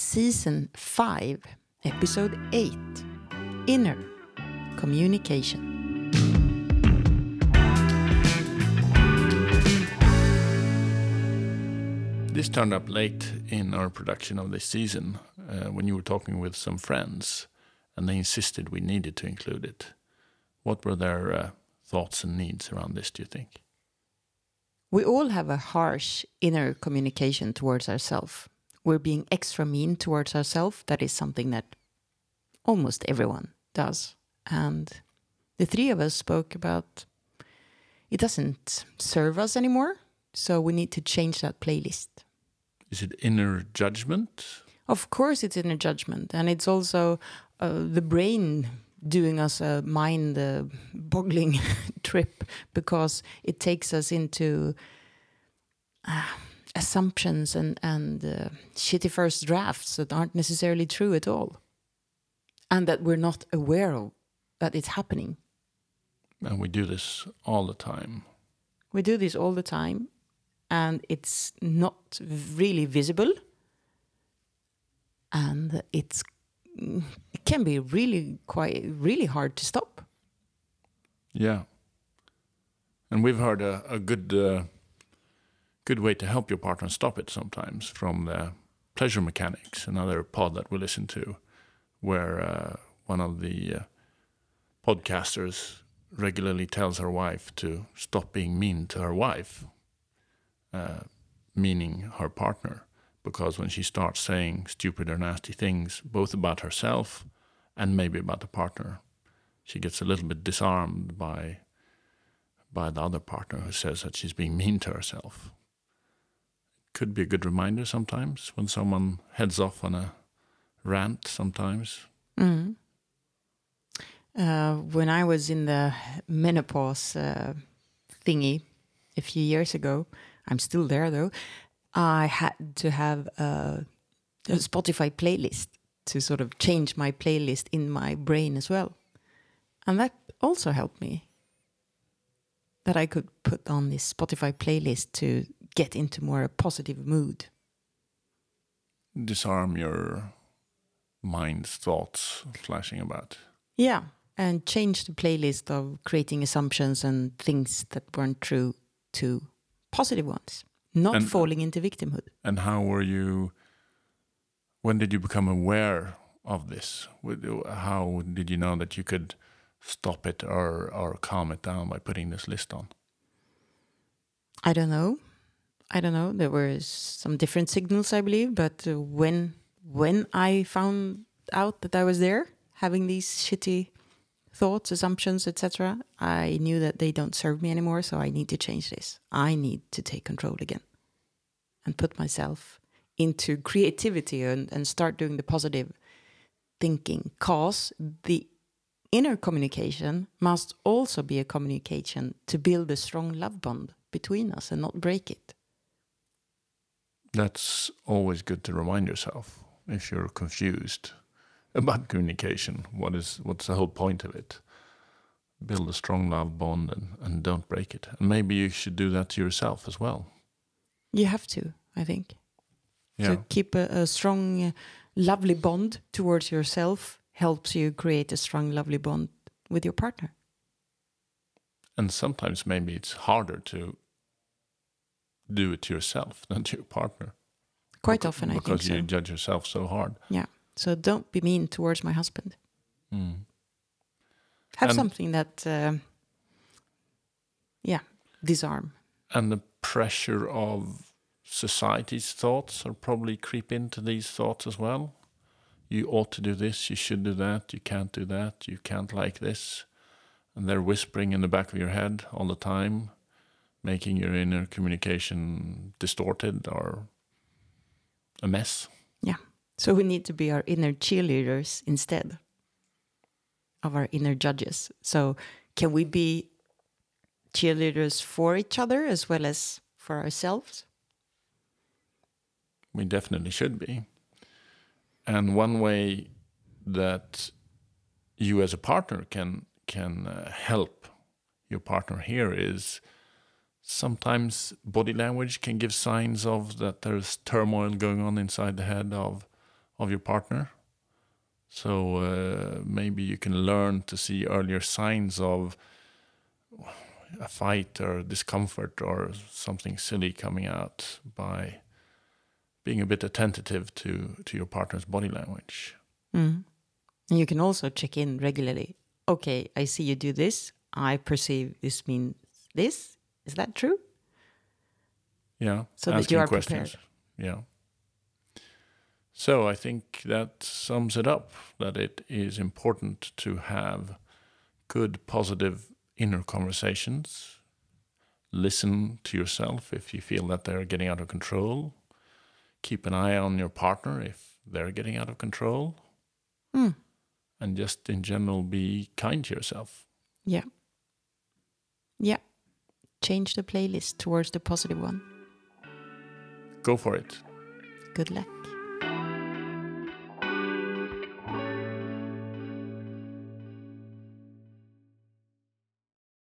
Season 5, Episode 8 Inner Communication. This turned up late in our production of this season uh, when you were talking with some friends and they insisted we needed to include it. What were their uh, thoughts and needs around this, do you think? We all have a harsh inner communication towards ourselves. We're being extra mean towards ourselves. That is something that almost everyone does. And the three of us spoke about it doesn't serve us anymore. So we need to change that playlist. Is it inner judgment? Of course, it's inner judgment. And it's also uh, the brain doing us a mind uh, boggling trip because it takes us into uh, assumptions and, and uh, shitty first drafts that aren't necessarily true at all. And that we're not aware of that it's happening. And we do this all the time. We do this all the time, and it's not really visible. And it's it can be really quite really hard to stop. Yeah. And we've heard a, a good uh, good way to help your partner stop it sometimes from the Pleasure Mechanics, another pod that we listen to, where uh, one of the uh, podcasters regularly tells her wife to stop being mean to her wife, uh, meaning her partner because when she starts saying stupid or nasty things, both about herself and maybe about the partner, she gets a little bit disarmed by by the other partner who says that she's being mean to herself. Could be a good reminder sometimes when someone heads off on a rant. Sometimes. Mm. Uh, when I was in the menopause uh, thingy a few years ago, I'm still there though. I had to have a, a Spotify playlist to sort of change my playlist in my brain as well. And that also helped me. That I could put on this Spotify playlist to get into more a positive mood. Disarm your mind's thoughts flashing about. Yeah, and change the playlist of creating assumptions and things that weren't true to positive ones not And- uh, falling into victimhood. And how were you? When did you become aware of this? How did you know that you could stop it or or calm it down by putting this list on? I don't know. I don't know. There were some different signals, I believe, but uh, when when I found out that I was there having these shitty thoughts, assumptions, etc., I knew that they don't serve me anymore, so I need to change this. I need to take control again and put myself into creativity and, and start doing the positive thinking cause the inner communication must also be a communication to build a strong love bond between us and not break it. That's always good to remind yourself if you're confused about communication. What is what's the whole point of it? Build a strong love bond and, and don't break it. And maybe you should do that to yourself as well. You have to, I think. Yeah. To keep a, a strong, uh, lovely bond towards yourself helps you create a strong, lovely bond with your partner. And sometimes maybe it's harder to do it to yourself than to your partner. Quite often, I think because so. you judge yourself so hard. Yeah. So don't be mean towards my husband. Mm. Have And- something that, uh, yeah, disarm. And the pressure of society's thoughts are probably creep into these thoughts as well. You ought to do this, you should do that, you can't do that, you can't like this. And they're whispering in the back of your head all the time, making your inner communication distorted or a mess. Yeah. So we need to be our inner cheerleaders instead of our inner judges. So can we be cheerleaders for each other as well as for ourselves? We definitely should be. And one way that you as a partner can can uh, help your partner here is sometimes body language can give signs of that there's turmoil going on inside the head of of your partner. So uh, maybe you can learn to see earlier signs of a fight or discomfort or something silly coming out by being a bit attentive to, to your partner's body language. Mm. You can also check in regularly. Okay, I see you do this. I perceive this means this. Is that true? Yeah. So that you are prepared. Yeah. So I think that sums it up that it is important to have good, positive inner conversations. Listen to yourself if you feel that they're getting out of control. Keep an eye on your partner if they're getting out of control. Mm. And just in general, be kind to yourself. Yeah. Yeah. Change the playlist towards the positive one. Go for it. Good luck.